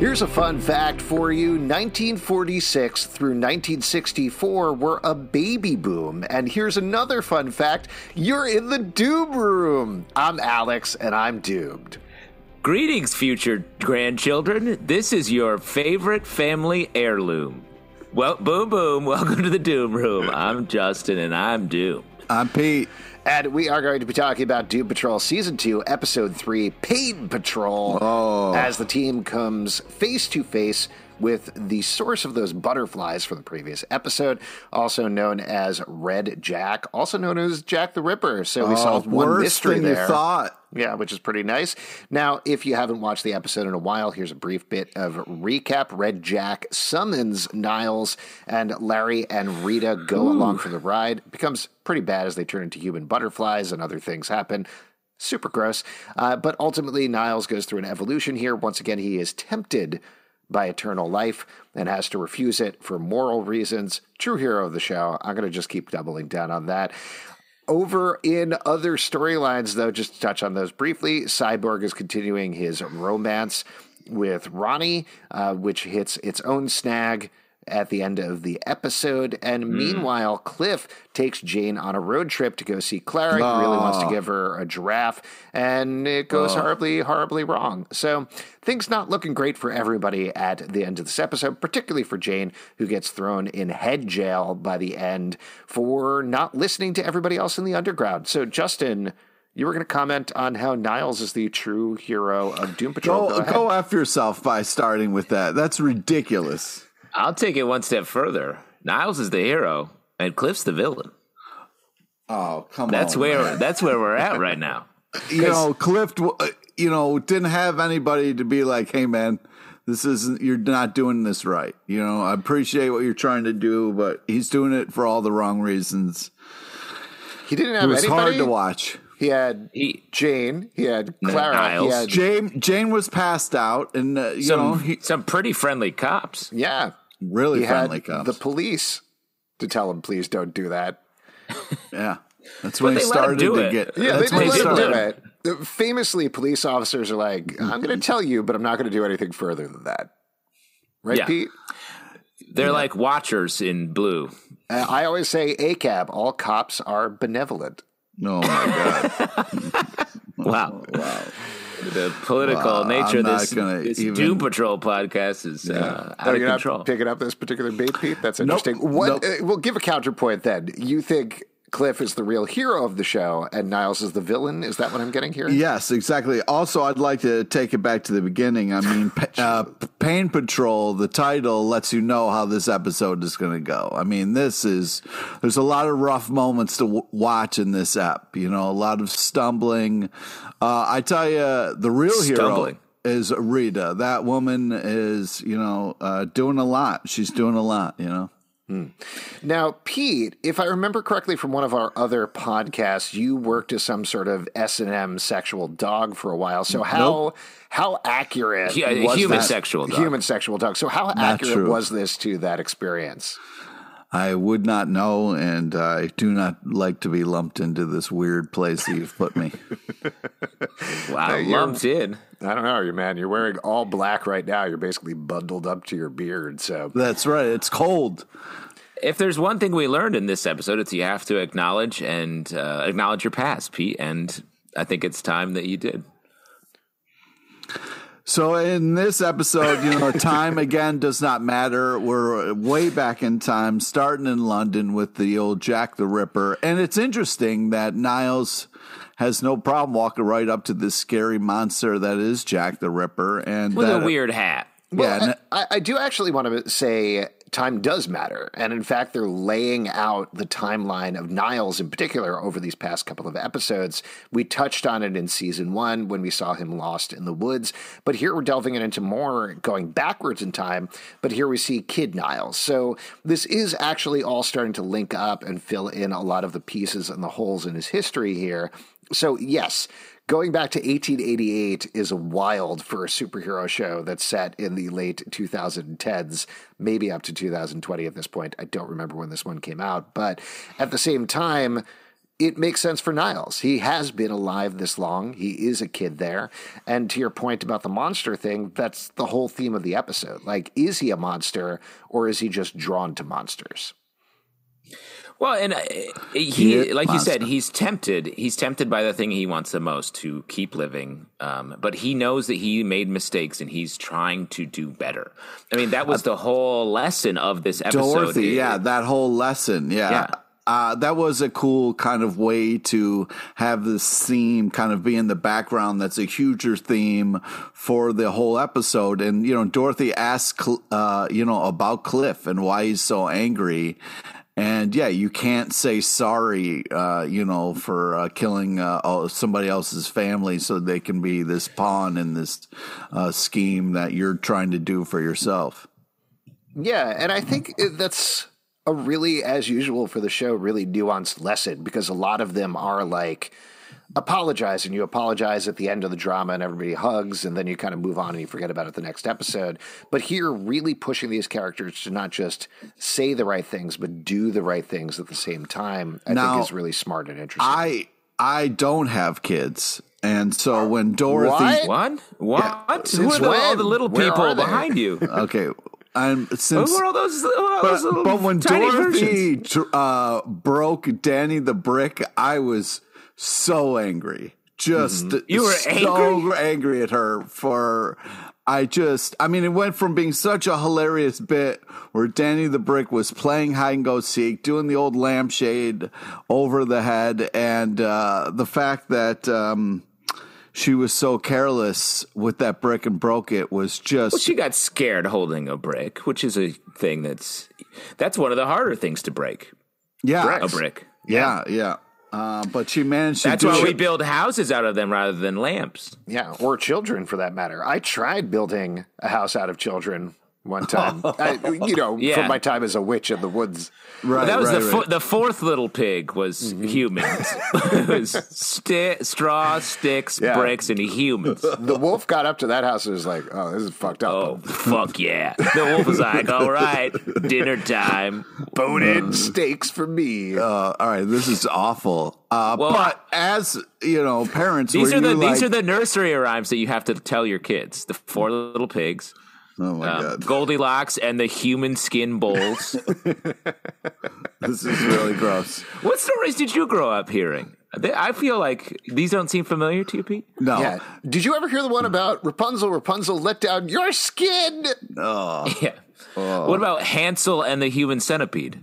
Here's a fun fact for you 1946 through 1964 were a baby boom. And here's another fun fact you're in the Doom Room. I'm Alex, and I'm doomed. Greetings, future grandchildren. This is your favorite family heirloom. Well, boom, boom. Welcome to the Doom Room. I'm Justin, and I'm doomed. I'm Pete. And we are going to be talking about Doom Patrol Season 2, Episode 3, Pain Patrol, Oh. as the team comes face to face with the source of those butterflies from the previous episode, also known as Red Jack, also known as Jack the Ripper. So we Oh, solved one mystery there. thought. Yeah, which is pretty nice. Now, if you haven't watched the episode in a while, here's a brief bit of recap. Red Jack summons Niles, and Larry and Rita go along for the ride. It becomes pretty bad as they turn into human butterflies and other things happen. Super gross. Uh, but ultimately, Niles goes through an evolution here. Once again, he is tempted by eternal life and has to refuse it for moral reasons. True hero of the show. I'm going to just keep doubling down on that. Over in other storylines, though, just to touch on those briefly, Cyborg is continuing his romance with Ronnie, uh, which hits its own snag at the end of the episode. And hmm. meanwhile, Cliff takes Jane on a road trip to go see Clara. He really wants to ah. give her a giraffe, and it goes ah. horribly, horribly wrong. So things not looking great for everybody at the end of this episode, particularly for Jane, who gets thrown in head jail by the end for not listening to everybody else in the underground. So, Justin. You were going to comment on how Niles is the true hero of Doom Patrol. Go, ahead. go after yourself by starting with that. That's ridiculous. I'll take it one step further. Niles is the hero, and Cliff's the villain. Oh, come That's on. where that's where we're at right now. you know, Cliff, uh, you know, didn't have anybody to be like, hey, man, this isn't, you're not doing this right. You know, I appreciate what you're trying to do, but he's doing it for all the wrong reasons. he didn't have. It have was anybody. hard to watch. He had He Jane. He had Clara. He Niles. had Jane, Jane was passed out, and, uh, you know, he, some pretty friendly cops. yeah. Really He friendly had cops. the police to tell him, please don't do that. yeah. That's when But he they started do to it. get. Yeah, that's they when didn't he let him started. do it. Famously, police officers are like, I'm going to tell you, but I'm not going to do anything further than that. Right, Yeah. Pete? They're like watchers in blue. Uh, I always say ACAB, all cops are benevolent. Oh, my God. Wow. wow. The political Wow, nature I'm of this, gonna this even- Doom Patrol podcast is uh, Oh, out of you're control. not picking up this particular bait, Pete? That's interesting. What? Nope. Uh, we'll give a counterpoint then. You think Cliff is the real hero of the show and Niles is the villain? Is that what I'm getting here? Yes, exactly. Also, I'd like to take it back to the beginning. I mean, uh, Pain Patrol, the title lets you know how this episode is going to go. I mean, this is, there's a lot of rough moments to w- watch in this app, you know, a lot of stumbling. Uh, I tell you, the real hero is Rita. That woman is, you know, uh, doing a lot. She's doing a lot, you know. Mm. Now, Pete, if I remember correctly from one of our other podcasts, you worked as some sort of S and M sexual dog for a while. So how how accurate Yeah, human this- sexual dog. Human sexual dog. So how accurate true. was this to that experience? I would not know, and I do not like to be lumped into this weird place that you've put me. wow, you're- lumped in. I don't know, you man. You're wearing all black right now. You're basically bundled up to your beard. So That's right. It's cold. If there's one thing we learned in this episode, it's you have to acknowledge and uh, acknowledge your past, Pete. And I think it's time that you did. So in this episode, you know, time again does not matter. We're way back in time, starting in London with the old Jack the Ripper, and it's interesting that Niles has no problem walking right up to this scary monster that is Jack the Ripper, and With that, a weird hat. yeah, I, I do actually want to say time does matter. And in fact, they're laying out the timeline of Niles in particular over these past couple of episodes. We touched on it in season one when we saw him lost in the woods. But here we're delving into more going backwards in time. But here we see Kid Niles. So this is actually all starting to link up and fill in a lot of the pieces and the holes in his history here. So, yes, Going back to 1888 is wild for a superhero show that's set in the late 2010s, maybe up to 2020 at this point. I don't remember when this one came out. But at the same time, it makes sense for Niles. He has been alive this long. He is a kid there. And to your point about the monster thing, that's the whole theme of the episode. Like, is he a monster or is he just drawn to monsters? Well, and uh, he, like you said, he's tempted. He's tempted by the thing he wants the most to keep living. Um, but he knows that he made mistakes and he's trying to do better. I mean, that was the whole lesson of this episode. Dorothy, yeah, that whole lesson, yeah. Yeah. Uh, that was a cool kind of way to have this theme kind of be in the background. That's a huger theme for the whole episode. And, you know, Dorothy asks, uh, you know, about Cliff and why he's so angry. And yeah, you can't say sorry, uh, you know, for uh, killing uh, somebody else's family so they can be this pawn in this uh, scheme that you're trying to do for yourself. Yeah, and I think that's a really, as usual for the show, really nuanced lesson because a lot of them are like apologize and you apologize at the end of the drama and everybody hugs and then you kind of move on and you forget about it the next episode. But here, really pushing these characters to not just say the right things, but do the right things at the same time, I Now, think is really smart and interesting. I I don't have kids, and so when Dorothy, What? What? What? Who are the, all the little Where people behind you? okay, I'm Who are all those, all those But, little but when tiny Dorothy uh, broke Danny the Brick, I was so angry. Just Mm-hmm. You were so angry? at her for. I just, I mean, it went from being such a hilarious bit where Danny the Brick was playing hide and go seek, doing the old lampshade over the head, and uh, the fact that um, she was so careless with that brick and broke it was just. Well, she got scared holding a brick, which is a thing that's that's one of the harder things to break. yeah, A brick. Yeah, yeah. Uh, but she managed to That's why it. we build houses out of them rather than lamps. Yeah, or children for that matter. I tried building a house out of children one time. I, you know, Yeah. from my time as a witch in the woods. right, that was right, the right. fo- the fourth little pig was humans. it was sti- straw, sticks, Yeah. bricks, and humans. The wolf got up to that house and was like, "Oh, this is fucked up. Oh fuck yeah! The wolf was like, "All right, dinner time." Bone-in steaks for me." Uh, all right, this is awful. Uh, Well, but as you know, parents, These were are the you these like- are the nursery rhymes that you have to tell your kids. The four little pigs, Oh my um, god, Goldilocks, and the human skin bowls. this is really gross. what stories did you grow up hearing? I feel like these don't seem familiar to you, Pete. No, Yeah. Did you ever hear the one about Rapunzel? Rapunzel let down your skin. Yeah. What about Hansel and the Human Centipede?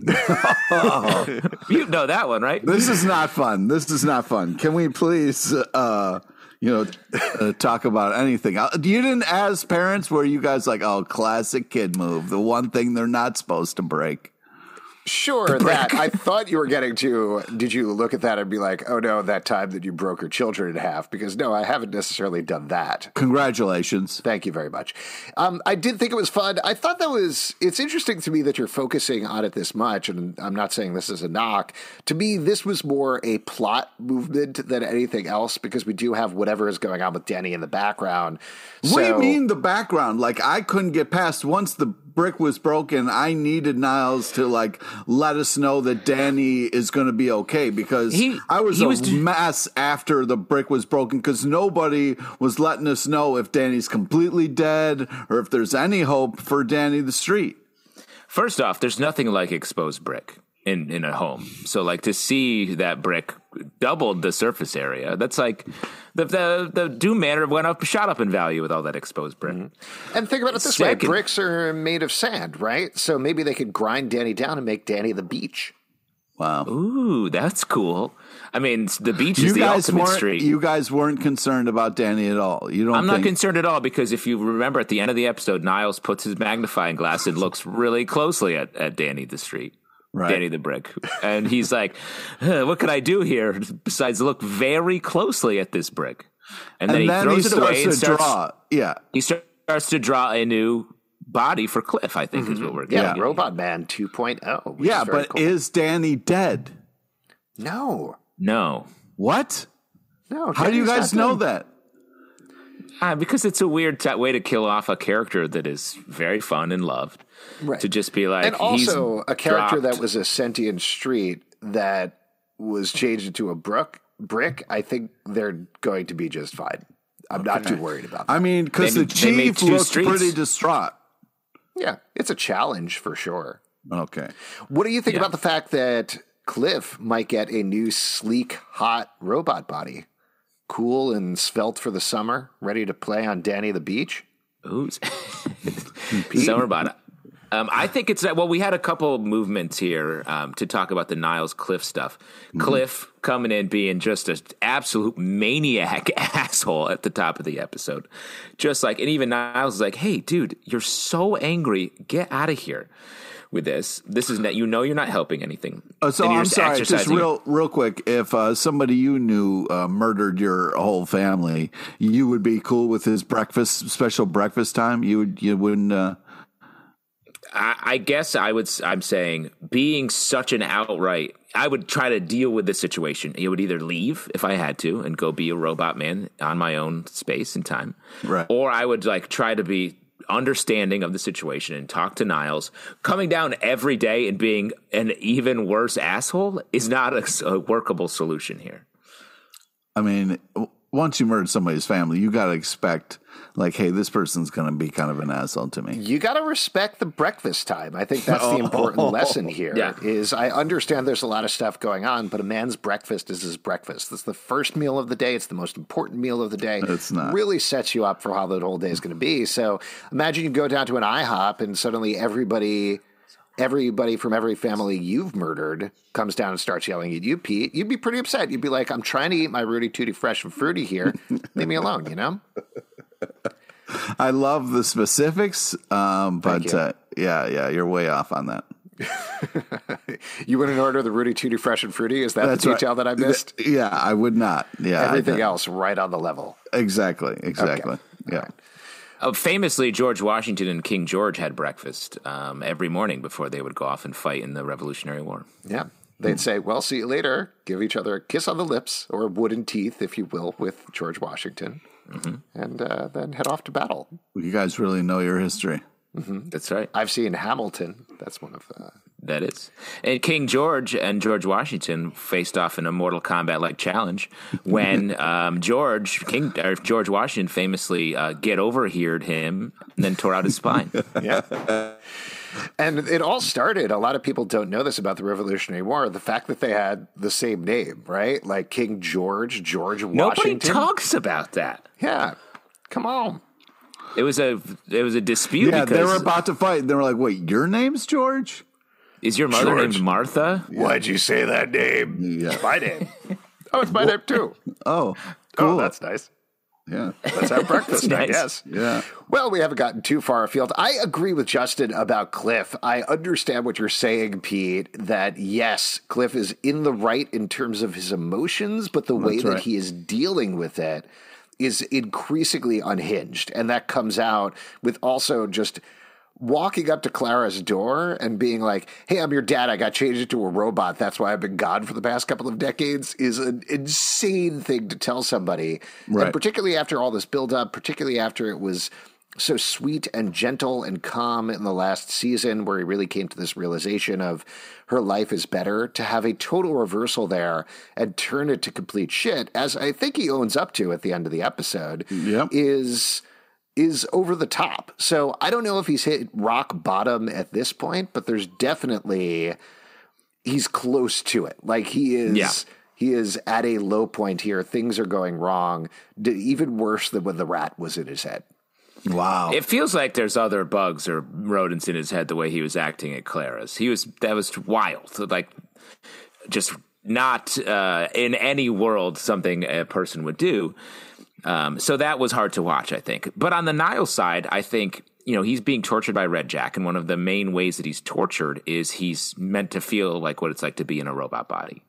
you know that one, right? this is not fun. This is not fun. Can we please, uh, you know, uh, talk about anything? Uh, You didn't, as parents, were you guys like, oh, classic kid move, the one thing they're not supposed to break? Sure, that. I thought you were getting to. Did you look at that and be like, "Oh no, that time that you broke your children in half"? Because no, I haven't necessarily done that. Congratulations. Thank you very much. Um, I did think it was fun. I thought that was. It's interesting to me that you're focusing on it this much, and I'm not saying this is a knock. To me, this was more a plot movement than anything else because we do have whatever is going on with Danny in the background. What do you mean the background? Like I couldn't get past once the brick was broken. I needed Niles to like let us know that Danny is going to be okay because He- I was he a was do- mess after the brick was broken because nobody was letting us know if Danny's completely dead or if there's any hope for Danny the street. First off, there's nothing like exposed brick in, in a home. So, like to see that brick doubled the surface area, that's like the the, the Doom Manor went up, shot up in value with all that exposed brick. Mm-hmm. And think about it this way: bricks are made of sand, right? So maybe they could grind Danny down and make Danny the beach. Wow. Ooh, that's cool. I mean, the beach is the guys ultimate street. You guys weren't concerned about Danny at all. You don't. I'm not concerned at all because if you remember at the end of the episode, Niles puts his magnifying glass and looks really closely at, at Danny the street. Right. Danny the brick. And he's like, "Huh, what can I do here besides look very closely at this brick? And then And he throws he it away and starts, draw. Yeah. he starts to draw a new body for Cliff, I think is mm-hmm. what we're Yeah, getting. at. Robot Man 2.0. which Yeah, is but cool. is Danny dead? no, No. What? no. How do you guys know dead. that? Uh, because it's a weird t- way to kill off a character that is very fun and loved. Right. To just be like, and also he's a character dropped. that was a sentient street that was changed into a brook brick, I think they're going to be just fine. I'm not too worried about that. I mean, because They- the chief two looked streets. pretty distraught. yeah, it's a challenge for sure. Okay. What do you think about the fact that Cliff might get a new sleek, hot robot body? Cool and svelte for the summer, ready to play on Danny the Beach? Ooh. Summer bottom. Um, I think it's well. We had a couple of movements here um, to talk about the Niles Cliff stuff. Cliff coming in being just an absolute maniac asshole at the top of the episode, just like and even Niles is like, "Hey, dude, you're so angry. Get out of here with this. This is not. You know, you're not helping anything. Uh, so I'm sorry, just real, real quick. If uh, somebody you knew uh, murdered your whole family, you would be cool with his breakfast, special breakfast time. You would, you wouldn't. Uh, I, I guess I would. I'm saying being such an outright. I would try to deal with this situation. I would either leave if I had to and go be a robot man on my own space and time, Right. Or I would like try to be understanding of the situation and talk to Niles. Coming down every day and being an even worse asshole is not a workable solution here. I mean, once you murder somebody's family, you got to expect, like, hey, this person's going to be kind of an asshole to me. You got to respect the breakfast time. I think that's the important lesson here. Yeah. Is I understand there's a lot of stuff going on, but a man's breakfast is his breakfast. It's the first meal of the day. It's the most important meal of the day. It's not. Really sets you up for how the whole day is going to be. So imagine you go down to an IHOP and suddenly everybody. Everybody from every family you've murdered comes down and starts yelling at you, Pete. You'd be pretty upset. You'd be like, "I'm trying to eat my Rooty Tooty fresh and fruity here. Leave me alone." You know. I love the specifics, um, but uh, yeah, yeah, you're way off on that. You wouldn't order the Rooty Tooty fresh and fruity? Is that That's the right. detail that I missed? Yeah, I would not. Yeah, Everything else right on the level. Exactly, exactly. Yeah. Uh, famously, George Washington and King George had breakfast um, every morning before they would go off and fight in the Revolutionary War. Yeah. They'd say, well, see you later. Give each other a kiss on the lips or wooden teeth, if you will, with George Washington. And uh, then head off to battle. You guys really know your history. That's right. I've seen Hamilton. That's one of uh, That is. And King George and George Washington faced off in a Mortal Kombat like challenge when um, George King or George Washington famously uh, get over here'd him and then tore out his spine. Yeah. and it all started, a lot of people don't know this about the Revolutionary War, the fact that they had the same name, right? Like King George, George Nobody Washington. talks about that. yeah. Come on. It was a it was a dispute Yeah, they were about to fight. And they were like, "Wait, your name's George?" is your mother George. named Martha? Why'd you say that name? Yeah. It's my name. oh, it's my name too. Oh, Oh, that's nice. Yeah, Let's have breakfast, I nice. guess. yeah. Well, we haven't gotten too far afield. I agree with Justin about Cliff. I understand what you're saying, Pete, that yes, Cliff is in the right in terms of his emotions, but the way That's that he is dealing with it is increasingly unhinged. And that comes out with also just walking up to Clara's door and being like, Hey, I'm your dad. I got changed into a robot. That's why I've been gone for the past couple of decades is an insane thing to tell somebody. Right. And particularly after all this buildup, particularly after it was so sweet and gentle and calm in the last season, where he really came to this realization of her life is better, to have a total reversal there and turn it to complete shit, as I think he owns up to at the end of the episode, Yep. is is over the top. So I don't know if he's hit rock bottom at this point, but there's definitely he's close to it. Like he is Yeah. he is at a low point here. Things are going wrong, D- even worse than when the rat was in his head. Wow. It feels like there's other bugs or rodents in his head the way he was acting at Clara's. He was that was wild, like just not uh, in any world something a person would do. Um, so that was hard to watch, I think. But on the Nile side, I think you know he's being tortured by Red Jack, and one of the main ways that he's tortured is he's meant to feel like what it's like to be in a robot body.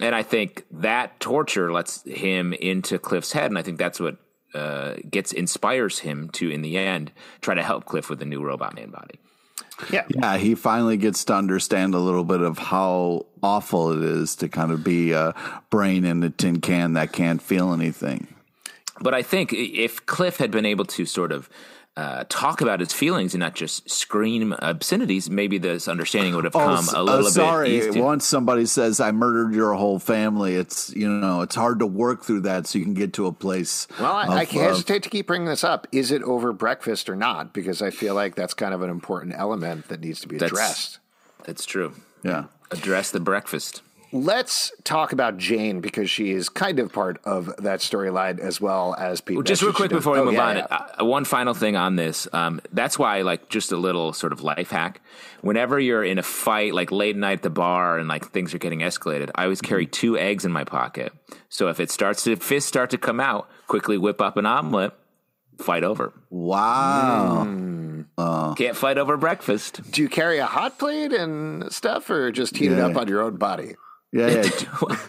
And I think that torture lets him into Cliff's head, and I think that's what uh, gets inspires him to, in the end, try to help Cliff with the new robot man body. Yeah. yeah, he finally gets to understand a little bit of how awful it is to kind of be a brain in a tin can that can't feel anything. But I think if Cliff had been able to sort of uh, talk about his feelings and not just scream obscenities, maybe this understanding would have come s- a little oh, sorry. bit easier. Once somebody says I murdered your whole family, it's you know it's hard to work through that so you can get to a place. Well, I, of, I uh, hesitate to keep bringing this up. Is it over breakfast or not? Because I feel like that's kind of an important element that needs to be That's- addressed. That's true. yeah. Address the breakfast. Let's talk about Jane because she is kind of part of that storyline as well as Pete. Well, just real quick She does- before we Oh, move yeah, on, yeah. Uh, one final thing on this. Um, that's why, like, just a little sort of life hack. Whenever you're in a fight, like late night at the bar, and like things are getting escalated, I always carry two eggs in my pocket. So if it starts to if fists start to come out, quickly whip up an omelet. Fight over. Wow. Mm. Can't fight over breakfast. Do you carry a hot plate and stuff, or just heat it up on your own body? Yeah, yeah.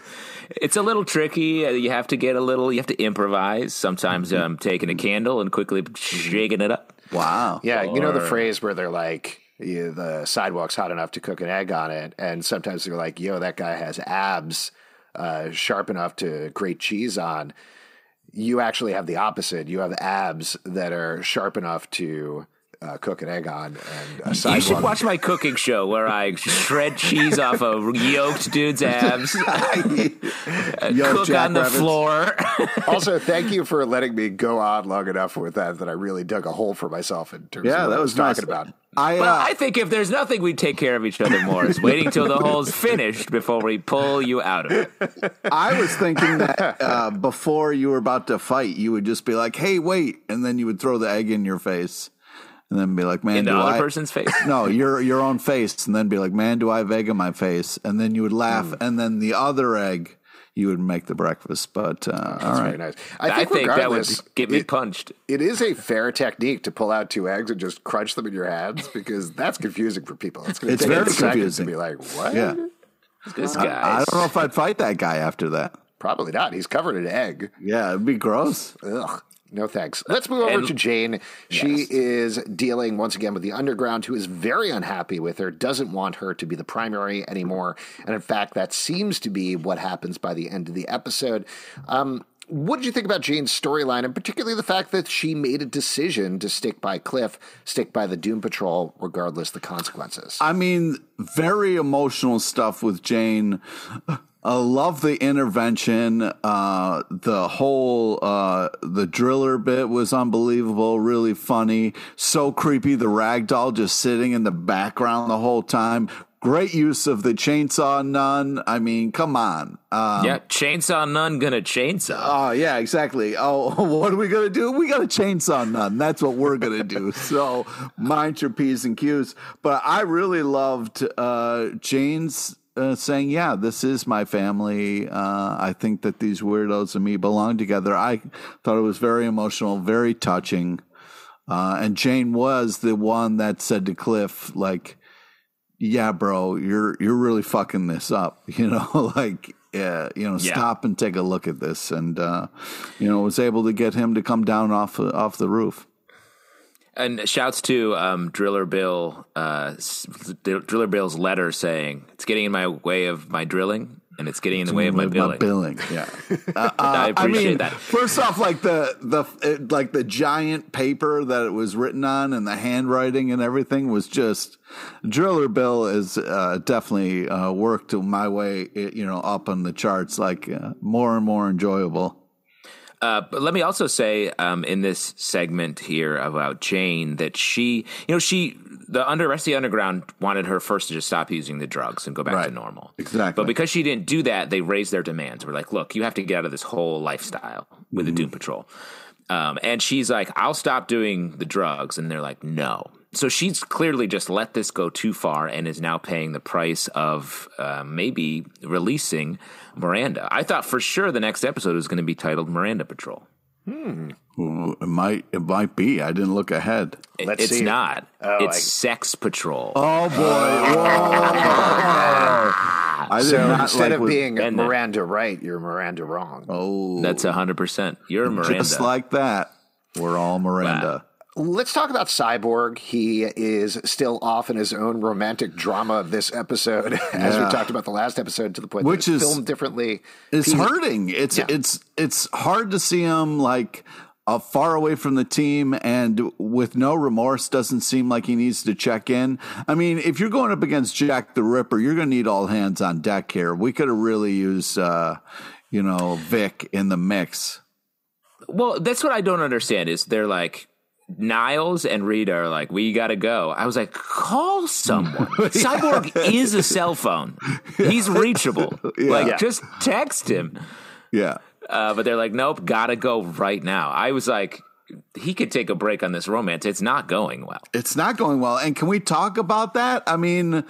It's a little tricky. You have to get a little. You have to improvise. Sometimes I'm um, taking a candle and quickly shaking it up. wow. Yeah, you know the phrase where they're like, yeah, the sidewalk's hot enough to cook an egg on it, and sometimes they're like, "Yo, that guy has abs uh, sharp enough to grate cheese on." You actually have the opposite. You have abs that are sharp enough to uh, cook an egg on, and a You should watch my cooking show where I shred cheese off a yoked dude's abs, Yo, cook on the Jackrabbits. floor. also, thank you for letting me go on long enough with that that I really dug a hole for myself in terms Yeah, of what that I was was talking nice. about. I, Well, uh, I think if there's nothing we take care of each other more is waiting till the hole's finished before we pull you out of it. I was thinking that uh, before you were about to fight, you would just be like, "Hey, wait," and then you would throw the egg in your face, and then be like, "Man, In the do other I?" person's face. no, your your own face, and then be like, "Man, do I have egg in my face?" And then you would laugh, Hmm. and then the other egg, you would make the breakfast. But uh, all That's right, nice. I I think, think that would regardless, get me it- punched. It is a fair technique to pull out two eggs and just crunch them in your hands because that's confusing for people. It's going It's to take very a confusing. to be like, what? yeah. This guy. I guy. don't know if I'd fight that guy after that. Probably not. He's covered in egg. Yeah, it'd be gross. Ugh. No thanks. Let's move over And- to Jane. She is dealing once again with the underground, who is very unhappy with her, doesn't want her to be the primary anymore. And in fact, that seems to be what happens by the end of the episode. Um, what did you think about Jane's storyline, and particularly the fact that she made a decision to stick by Cliff, stick by the Doom Patrol, regardless the consequences? I mean, very emotional stuff with Jane. I love the intervention. Uh, the whole uh, the driller bit was unbelievable, really funny, so creepy. The ragdoll just sitting in the background the whole time. Great use of the chainsaw nun. I mean, come on. Yeah, chainsaw nun gonna chainsaw. Oh yeah, exactly. Oh, what are we gonna do? We got a chainsaw nun. That's what we're gonna do. So mind your p's and q's. But I really loved uh, Jane's uh, saying, "Yeah, this is my family. Uh, I think that these weirdos and me belong together." I thought it was very emotional, very touching. Uh, and Jane was the one that said to Cliff, like, "Yeah, bro, you're you're really fucking this up." You know, like, yeah, you know, Yeah. stop and take a look at this, and uh, you know, was able to get him to come down off off the roof. And shouts to um, Driller Bill, uh, Driller Bill's letter saying it's getting in my way of my drilling, and it's getting in the way of my With billing. Yeah, I appreciate mean, that. First off, like the the it, like the giant paper that it was written on and the handwriting and everything was just Driller Bill is uh, definitely uh, worked my way, you know, up on the charts, like uh, more and more enjoyable. Uh, but let me also say um, in this segment here about Jane that she, you know, she the under rest of the underground wanted her first to just stop using the drugs and go back to normal. Exactly. But because she didn't do that, they raised their demands. We're like, look, you have to get out of this whole lifestyle with the Doom Patrol. Um, and she's like, I'll stop doing the drugs. And they're like, no. So she's clearly just let this go too far and is now paying the price of uh, maybe releasing Miranda. I thought for sure the next episode was going to be titled Miranda Patrol. Hmm. Ooh, It might it might be. I didn't look ahead. It- Let's it's see. not. Oh, it's I- Sex Patrol. Oh boy! I so instead like of being Been there. Miranda right, you're Miranda wrong. oh, That's hundred percent. You're Miranda. just like that. We're all Miranda. Let's talk about Cyborg. He is still off in his own romantic drama of this episode, as we talked about the last episode, to the point Which that is- filmed differently. It's He- hurting. It's Yeah. it's it's hard to see him like uh, far away from the team and with no remorse doesn't seem like he needs to check in. I mean, if you're going up against Jack the Ripper, you're going to need all hands on deck here. We could have really used, uh, you know, Vic in the mix. Well, that's what I don't understand is they're like Niles and Rita are like, we got to go. I was like, call someone. Cyborg is a cell phone. He's reachable. Yeah. Like, Yeah. just text him. Yeah. Uh, but they're like, nope, got to go right now. I was like, he could take a break on this romance. It's not going well. It's not going well. And can we talk about that? I mean,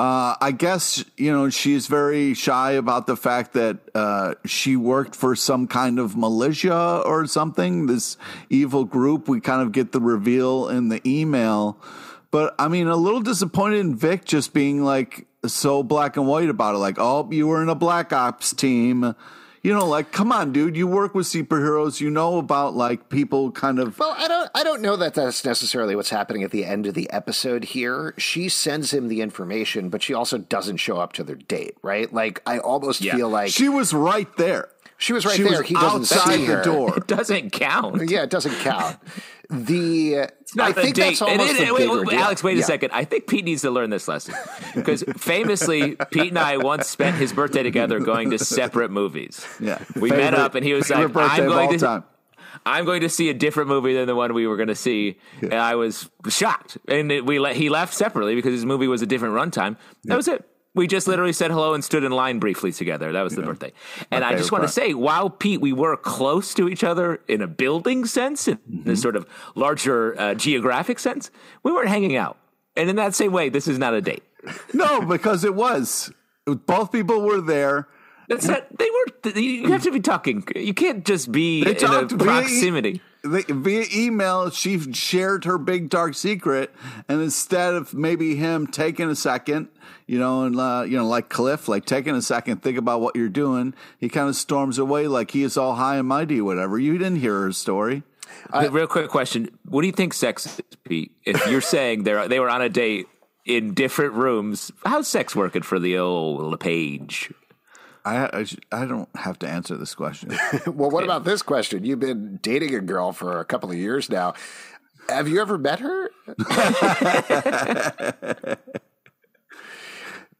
uh, I guess, you know, she's very shy about the fact that uh, she worked for some kind of militia or something, this evil group. We kind of get the reveal in the email. But I mean, a little disappointed in Vic just being like so black and white about it. Like, oh, you were in a Black Ops team. You know, like, come on, dude. You work with superheroes. You know about like people kind of Well, I don't. I don't know that that's necessarily what's happening at the end of the episode. Here, she sends him the information, but she also doesn't show up to their date. Right? Like, I almost Yeah. feel like She was right there. She was right she there. was he doesn't outside see the her. door. It doesn't count. Yeah, it doesn't count. The It's not I a think date. that's almost And the it- wait, bigger wait, deal. Alex, wait Yeah. a second. I think Pete needs to learn this lesson because famously, Pete and I once spent his birthday together going to separate movies. Yeah. we met up, and he was like, "I'm going to." time. I'm going to see a different movie than the one we were going to see, and I was shocked. And it, we le- he left separately because his movie was a different runtime. That was it. We just literally said hello and stood in line briefly together. That was the birthday. And I just want to say, while Pete, we were close to each other in a building sense, in Mm-hmm. this sort of larger uh, geographic sense, we weren't hanging out. And in that same way, this is not a date. No, because it was. Both people were there. That's not, they were. You have to be talking. You can't just be They in a talked via proximity. They, via email, she shared her big dark secret, and instead of maybe him taking a second, you know, and uh, you know, like Cliff, like taking a second, think about what you're doing, he kind of storms away like he is all high and mighty, whatever. You didn't hear her story. The real quick question: What do you think sex is, Pete? If you're saying they they were on a date in different rooms, how's sex working for the old LePage? I, I I don't have to answer this question. Well, what about this question? You've been dating a girl for a couple of years now. Have you ever met her?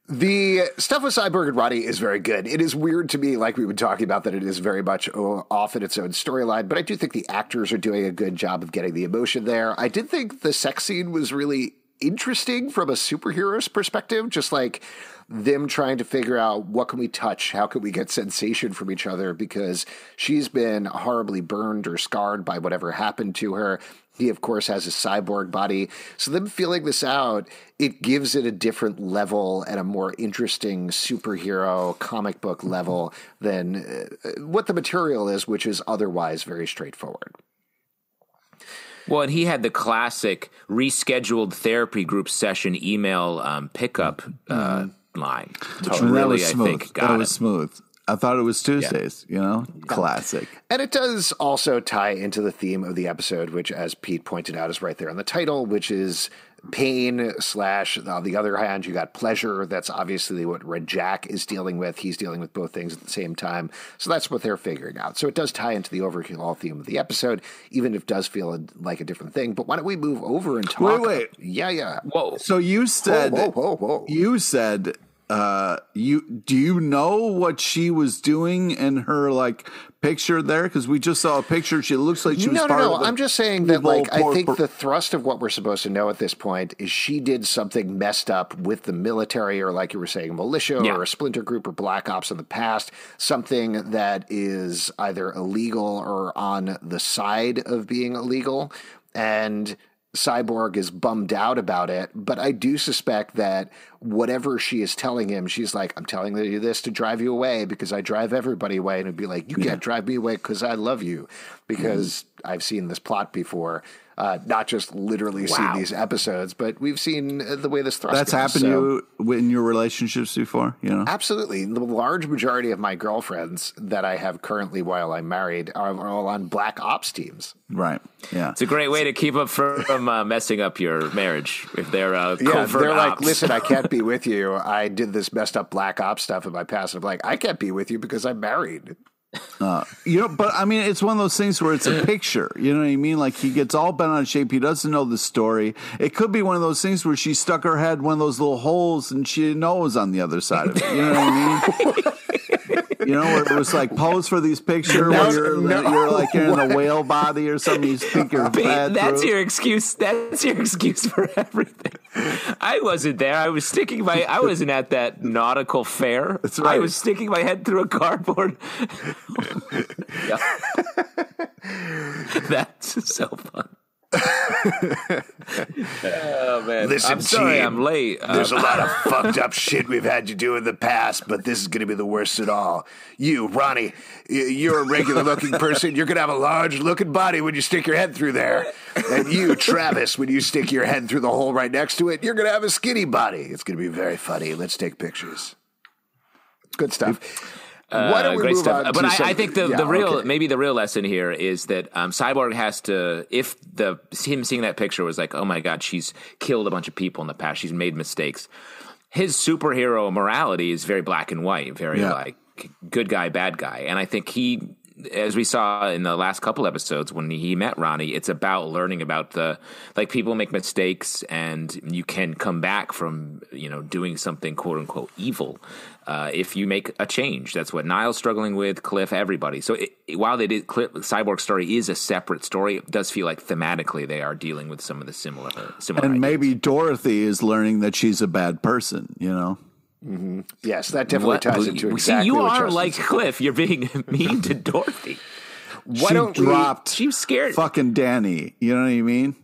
the stuff with Cyborg and Ronnie is very good. It is weird to me, like we've been talking about, that it is very much oh, off in its own storyline, but I do think the actors are doing a good job of getting the emotion there. I did think the sex scene was really interesting from a superhero's perspective, just like them trying to figure out what can we touch, how can we get sensation from each other because she's been horribly burned or scarred by whatever happened to her. He, of course, has a cyborg body. So, them feeling this out, it gives it a different level and a more interesting superhero comic book level than uh, what the material is, which is otherwise very straightforward. Well, and he had the classic rescheduled therapy group session email um, pickup uh, line, which And that really, was I smooth. think, got that it. was smooth. I thought it was Tuesdays. You know, classic. And it does also tie into the theme of the episode, which, as Pete pointed out, is right there on the title, which is pain slash, on the other hand, you got pleasure. That's obviously what Red Jack is dealing with. He's dealing with both things at the same time. So that's what they're figuring out. So it does tie into the overall theme of the episode, even if it does feel like a different thing. But why don't we move over and talk? Wait, wait. Yeah, yeah. Whoa. So you said, whoa, whoa, whoa. you said, uh, you do you know what she was doing in her like picture there? Because we just saw a picture. She looks like she was no, no, part no. of the I'm just saying that, like, I think por- the thrust of what we're supposed to know at this point is she did something messed up with the military, or like you were saying, militia, Yeah. or a splinter group, or black ops in the past. Something that is either illegal or on the side of being illegal, and. Cyborg is bummed out about it, but I do suspect that whatever she is telling him, she's like, I'm telling you this to drive you away because I drive everybody away. And it'd be like, You can't drive me away because I love you because mm-hmm. I've seen this plot before. Uh, not just literally Wow. seen these episodes, but we've seen uh, the way this thrust That's goes. happened So- to you in your relationships before, you know. Absolutely. The large majority of my girlfriends that I have currently while I'm married are all on black ops teams. Right. Yeah. It's a great way to keep up from, from uh, messing up your marriage if they're uh, Yeah, they're like, listen, I can't be with you. I did this messed up black ops stuff in my past. I'm like, I can't be with you because I'm married. Uh, you know, but I mean, it's one of those things where it's a picture. You know what I mean? Like he gets all bent out of shape. He doesn't know the story. It could be one of those things where she stuck her head in one of those little holes and she didn't know it was on the other side of it. You know what I mean? You know, where it was like pose for these picture No, where you're, no, you're like you're in a whale body or something. You stick your head that's through. your excuse. That's your excuse for everything. I wasn't there. I was sticking my. I wasn't at that nautical fair. That's I was sticking my head through a cardboard. That's so fun. Oh man! Listen, I'm sorry, team, I'm late. Uh, There's a lot of fucked up shit we've had you do in the past, but this is going to be the worst at all. You, Ronnie, you're a regular looking person. You're going to have a large looking body when you stick your head through there. And you, Travis, when you stick your head through the hole right next to it, you're going to have a skinny body. It's going to be very funny. Let's take pictures. Good stuff. Uh, great stuff. But I, some- I think the, Yeah, the real, okay. maybe the real lesson here is that um, Cyborg has to, if the him seeing that picture was like, oh my god, she's killed a bunch of people in the past, she's made mistakes. His superhero morality is very black and white, very Yeah. like good guy, bad guy, and I think he. As we saw in the last couple episodes when he met Ronnie, it's about learning about the like people make mistakes and you can come back from you know doing something quote unquote evil uh, if you make a change. That's what Niles's struggling with, Cliff, everybody. So it, while they did Cliff, Cyborg story is a separate story, it does feel like thematically they are dealing with some of the similar similar. and ideas. maybe Dorothy is learning that she's a bad person. You know. Yes, that definitely What? ties into See, exactly you what are Justin like said. Cliff. You're being mean to Dorothy. Why she don't we- dropped She was scared. fucking Danny. You know what I mean?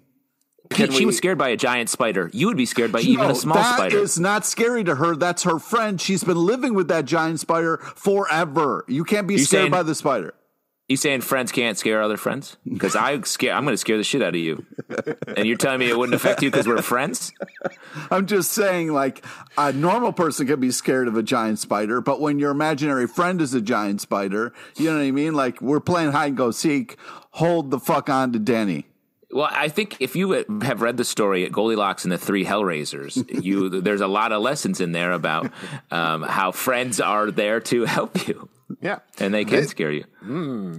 Pete, she was scared by a giant spider. You would be scared by even No, a small that spider. is not scary to her. That's her friend. She's been living with that giant spider forever. You can't be You scared saying- by the spider. You saying friends can't scare other friends? Because I scare, I'm going to scare the shit out of you. And you're telling me it wouldn't affect you because we're friends? I'm just saying, like, a normal person can be scared of a giant spider, but when your imaginary friend is a giant spider, you know what I mean? Like, we're playing hide and go seek. Hold the fuck on to Danny. Well, I think if you have read the story at Goldilocks and the Three Hellraisers, you there's a lot of lessons in there about um, how friends are there to help you, Yeah. and they can This- scare you.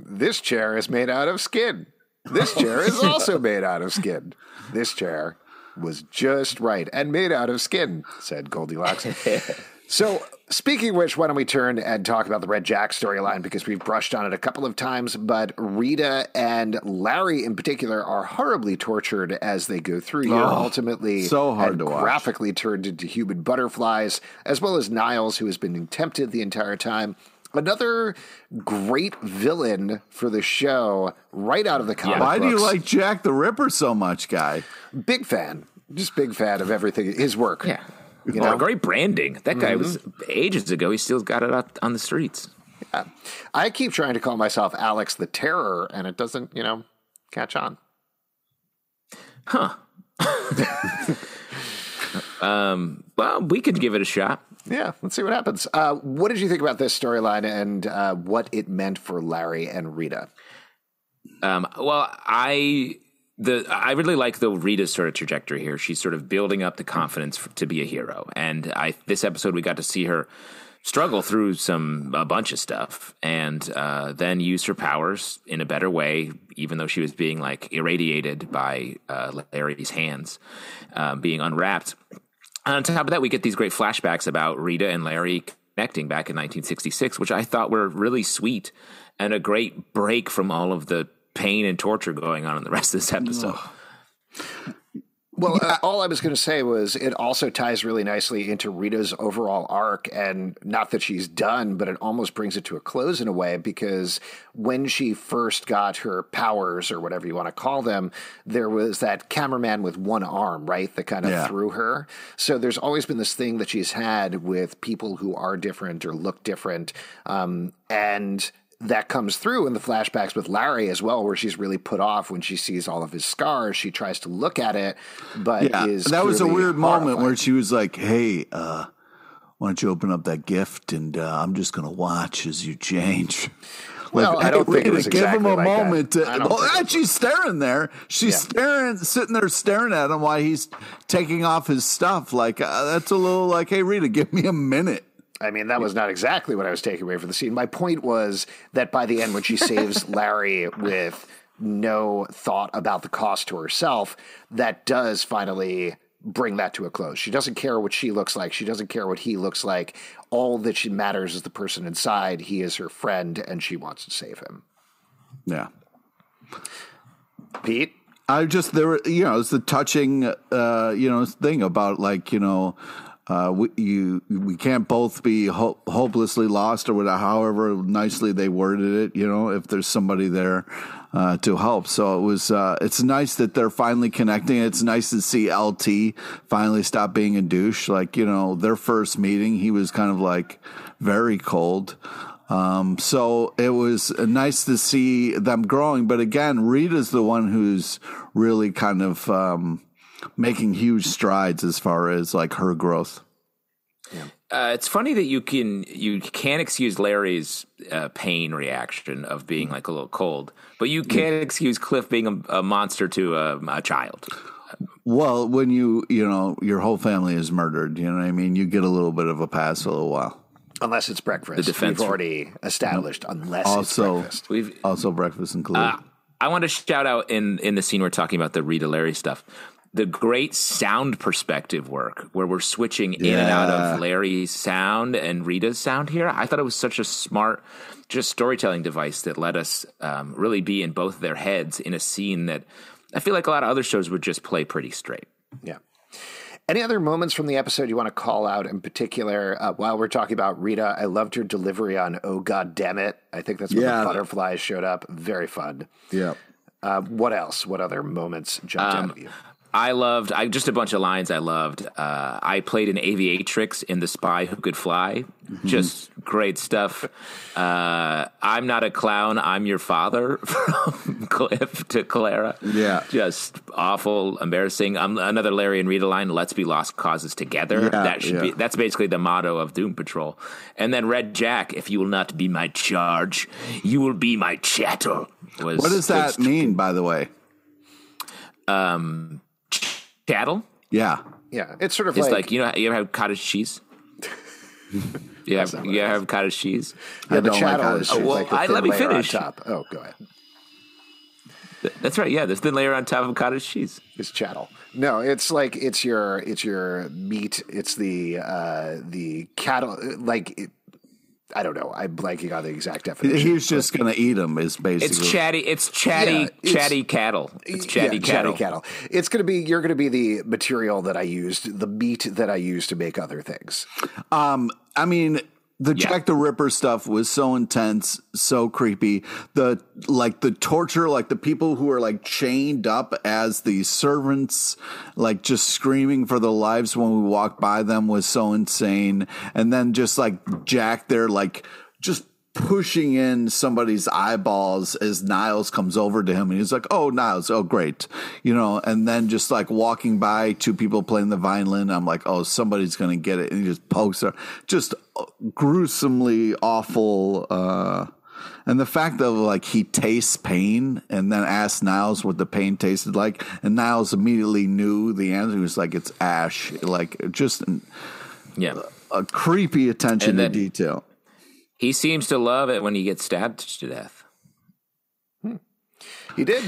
This chair is made out of skin. This chair is also made out of skin. This chair was just right and made out of skin, said Goldilocks. so, speaking of which, why don't we turn and talk about the Red Jack storyline because we've brushed on it a couple of times, but Rita and Larry in particular are horribly tortured as they go through here. Oh, ultimately, so hard and to watch. graphically turned into human butterflies, as well as Niles, who has been tempted the entire time. Another great villain for the show, right out of the comic Why do you like Jack the Ripper so much, guy? Big fan, just big fan of everything. His work. Yeah. You know? great branding. That guy was ages ago. He still got it out on the streets. Yeah. I keep trying to call myself Alex the Terror, and it doesn't, you know, catch on. Um, well, we could give it a shot. Yeah, let's see what happens. Uh, what did you think about this storyline and uh, what it meant for Larry and Rita? Um, well, I the I really like the Rita's sort of trajectory here. She's sort of building up the confidence f to be a hero, and I this episode we got to see her struggle through some a bunch of stuff, and uh, then use her powers in a better way. Even though she was being like irradiated by uh, Larry's hands, uh, being unwrapped. On top of that, we get these great flashbacks about Rita and Larry connecting back in 1966, which I thought were really sweet and a great break from all of the pain and torture going on in the rest of this episode. Well, uh, all I was going to say was it also ties really nicely into Rita's overall arc, and not that she's done, but it almost brings it to a close in a way because when she first got her powers, or whatever you want to call them, there was that cameraman with one arm, right, that kind of Yeah. threw her. So there's always been this thing that she's had with people who are different or look different, um, and that comes through in the flashbacks with Larry as well, where she's really put off when she sees all of his scars. She tries to look at it, but Yeah, is that was a weird moment where she was like, "Hey, uh, why don't you open up that gift and uh, I'm just gonna watch as you change." Well, I don't think it was give him a like that. moment. To, I well, she's staring there. She's Yeah. staring, sitting there staring at him while he's taking off his stuff. Like uh, that's a little like, "Hey, Rita, give me a minute." I mean, that was not exactly what I was taking away from the scene. My point was that by the end, when she saves Larry with no thought about the cost to herself, that does finally bring that to a close. She doesn't care what she looks like. She doesn't care what he looks like. All that she matters is the person inside. He is her friend, and she wants to save him. Yeah. Pete? I just there, you know, it's the touching, uh, you know, thing about like you know, uh, we, you we can't both be ho- hopelessly lost or whatever. However nicely they worded it, you know, if there's somebody there uh, to help. So it was. Uh, it's nice that they're finally connecting. It's nice to see LT finally stop being a douche. Like you know, their first meeting, he was kind of like very cold. Um, so it was nice to see them growing. But again, Rita's the one who's really kind of um, making huge strides as far as like her growth. Uh, it's funny that you can you can't excuse Larry's uh, pain reaction of being like a little cold, but you can't excuse Cliff being a, a monster to a, a child. Well, when you you know your whole family is murdered, you know what I mean. You get a little bit of a pass for a little while. Unless it's breakfast. The defense- We've already established, unless Also- it's breakfast. We've Also, breakfast included. Uh, I want to shout out in in the scene we're talking about the Rita Larry stuff. The great sound perspective work where we're switching in and out of Larry's sound and Rita's sound here. I thought it was such a smart, just storytelling device that let us um, really be in both their heads in a scene that I feel like a lot of other shows would just play pretty straight. Yeah. Any other moments from the episode you want to call out in particular? Uh, while we're talking about Rita, I loved her delivery on "Oh God damn it!" I think that's when Yeah. the butterflies showed up. Very fun. yeah. Uh, what else? What other moments jumped Um, out of you? I loved I just a bunch of lines I loved. Uh, I played an aviatrix in The Spy Who Could Fly. Just great stuff. Uh, I'm not a clown. I'm your father from Cliff to Clara. Yeah. just awful, embarrassing. Um, another Larry and Rita line. Let's be lost causes together. Yeah, that should be that's basically the motto of Doom Patrol. And then Red Jack. If you will not be my charge, you will be my chattel. Was What does that was mean, by the way? Chattel. Yeah. Yeah, it's sort of It's like, like, you know you ever have cottage cheese? Yeah, not what you ever have cottage cheese? yeah, the don't like chattel cottage is cheese. Well, like the I- let me layer on finish. top. Oh, go ahead. That's right. Yeah, there's thin layer on top of cottage cheese. It's chattel. No, it's like it's your it's your meat. It's the uh the cattle. Like it, I don't know. I'm blanking on the exact definition. He was just going to eat them, is basically. It's chatty. It's chatty. Yeah, it's- chatty cattle. It's chatty yeah, cattle. Chatty cattle. It's going to be you're going to be the material that I used, the meat that I used to make other things. Um, I mean, the Yeah. Jack the Ripper stuff was so intense, so creepy. The like the torture, like the people who are like chained up as the servants, like just screaming for their lives when we walked by them was so insane. And then just like Jack there, like just pushing in somebody's eyeballs as Niles comes over to him and he's like, Oh, Niles, oh great. You know, and then just like walking by two people playing the violin, I'm like, Oh, somebody's gonna get it and he just pokes her. Just gruesomely awful uh and the fact that like he tastes pain and then asks Niles what the pain tasted like, and Niles immediately knew the answer. He was like, "It's ash." Like just Yeah. a creepy attention And to detail. He seems to love it when he gets stabbed to death. He did.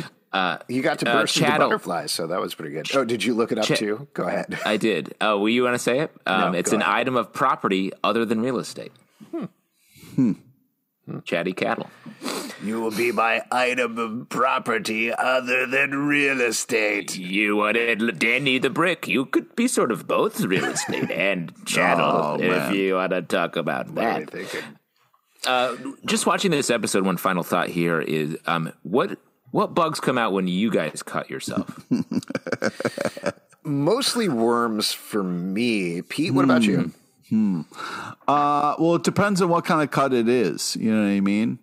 he got to uh, burst into chattel. butterflies, so that was pretty good. Oh, did you look it up Ch- too? Go ahead. I did. Oh, will you want to say it? Um, No, it's go an ahead. item of property other than real estate. Hmm. Chatty cattle. You will be my item of property other than real estate. You wanted Danny the brick. You could be sort of both real estate and chattel Oh, if man. you want to talk about What that. Thinking? Uh, just watching this episode, one final thought here is um, what what bugs come out when you guys cut yourself? Mostly worms for me. Pete, what about you? Uh, well, it depends on what kind of cut it is. You know what I mean?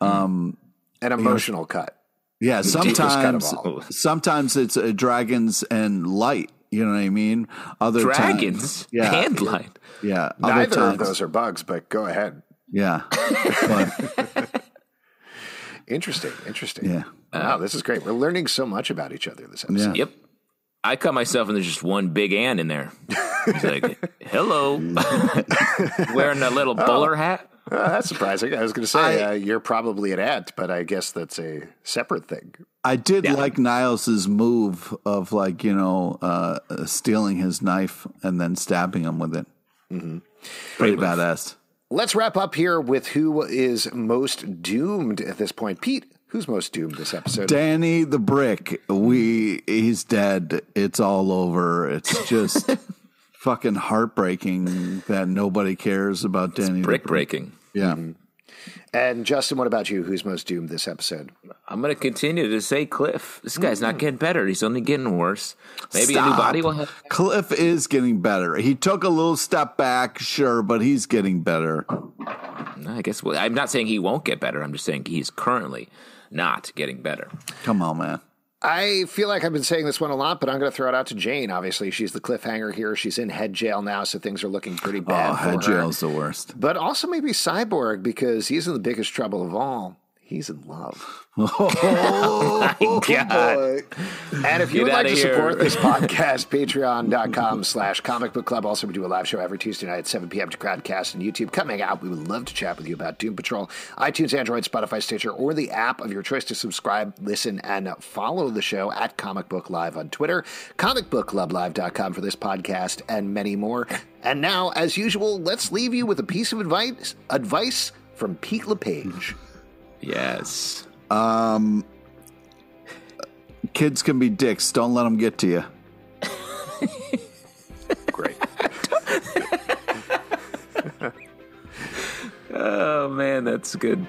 An emotional cut. Yeah, deepest sometimes all. sometimes it's uh, dragons and light. You know what I mean? Other Dragons, times, yeah, hand light. yeah. Other Neither times, of those are bugs, but go ahead. Yeah, Interesting. Interesting. yeah. Wow, this is great. We're learning so much about each other this episode. Yeah. Yep. I cut myself, and there's just one big ant in there. He's like, "Hello," wearing a little bowler hat. Uh, that's surprising. I was going to say uh, you're probably an ant, but I guess that's a separate thing. I did like Niles's move of like you know uh, stealing his knife and then stabbing him with it. Mm-hmm. Pretty Great move. badass. Let's wrap up here with who is most doomed at this point. Pete, who's most doomed this episode? Danny the Brick. We he's dead. It's all over. It's just fucking heartbreaking that nobody cares about Danny. Brick the Brick. breaking. Yeah. Mm-hmm. And Justin, what about you? Who's most doomed this episode? I'm going to continue to say Cliff. This guy's not hmm. getting better. He's only getting worse. Maybe a new body will help. Cliff is getting better. He took a little step back, sure, but he's getting better. I guess well, I'm not saying he won't get better. I'm just saying he's currently not getting better. Come on, man. I feel like I've been saying this one a lot, but I'm going to throw it out to Jane. Obviously, she's the cliffhanger here. She's in head jail now, so things are looking pretty bad Oh, head jail's the worst. But also maybe Cyborg because he's in the biggest trouble of all. He's in love. Oh, God. And if you Get would like to here. support this podcast, patreon.com slash comic book club. Also, we do a live show every Tuesday night at 7 p.m. to Crowdcast and YouTube. Coming out, we would love to chat with you about Doom Patrol, iTunes, Android, Spotify, Stitcher, or the app of your choice to subscribe, listen, and follow the show at Comic Book Live on Twitter, comicbookclublive.com for this podcast, and many more. And now, as usual, let's leave you with a piece of advice, advice from Pete LePage. Yes. Um, kids can be dicks. Don't let them get to you. Great. Oh man, that's good.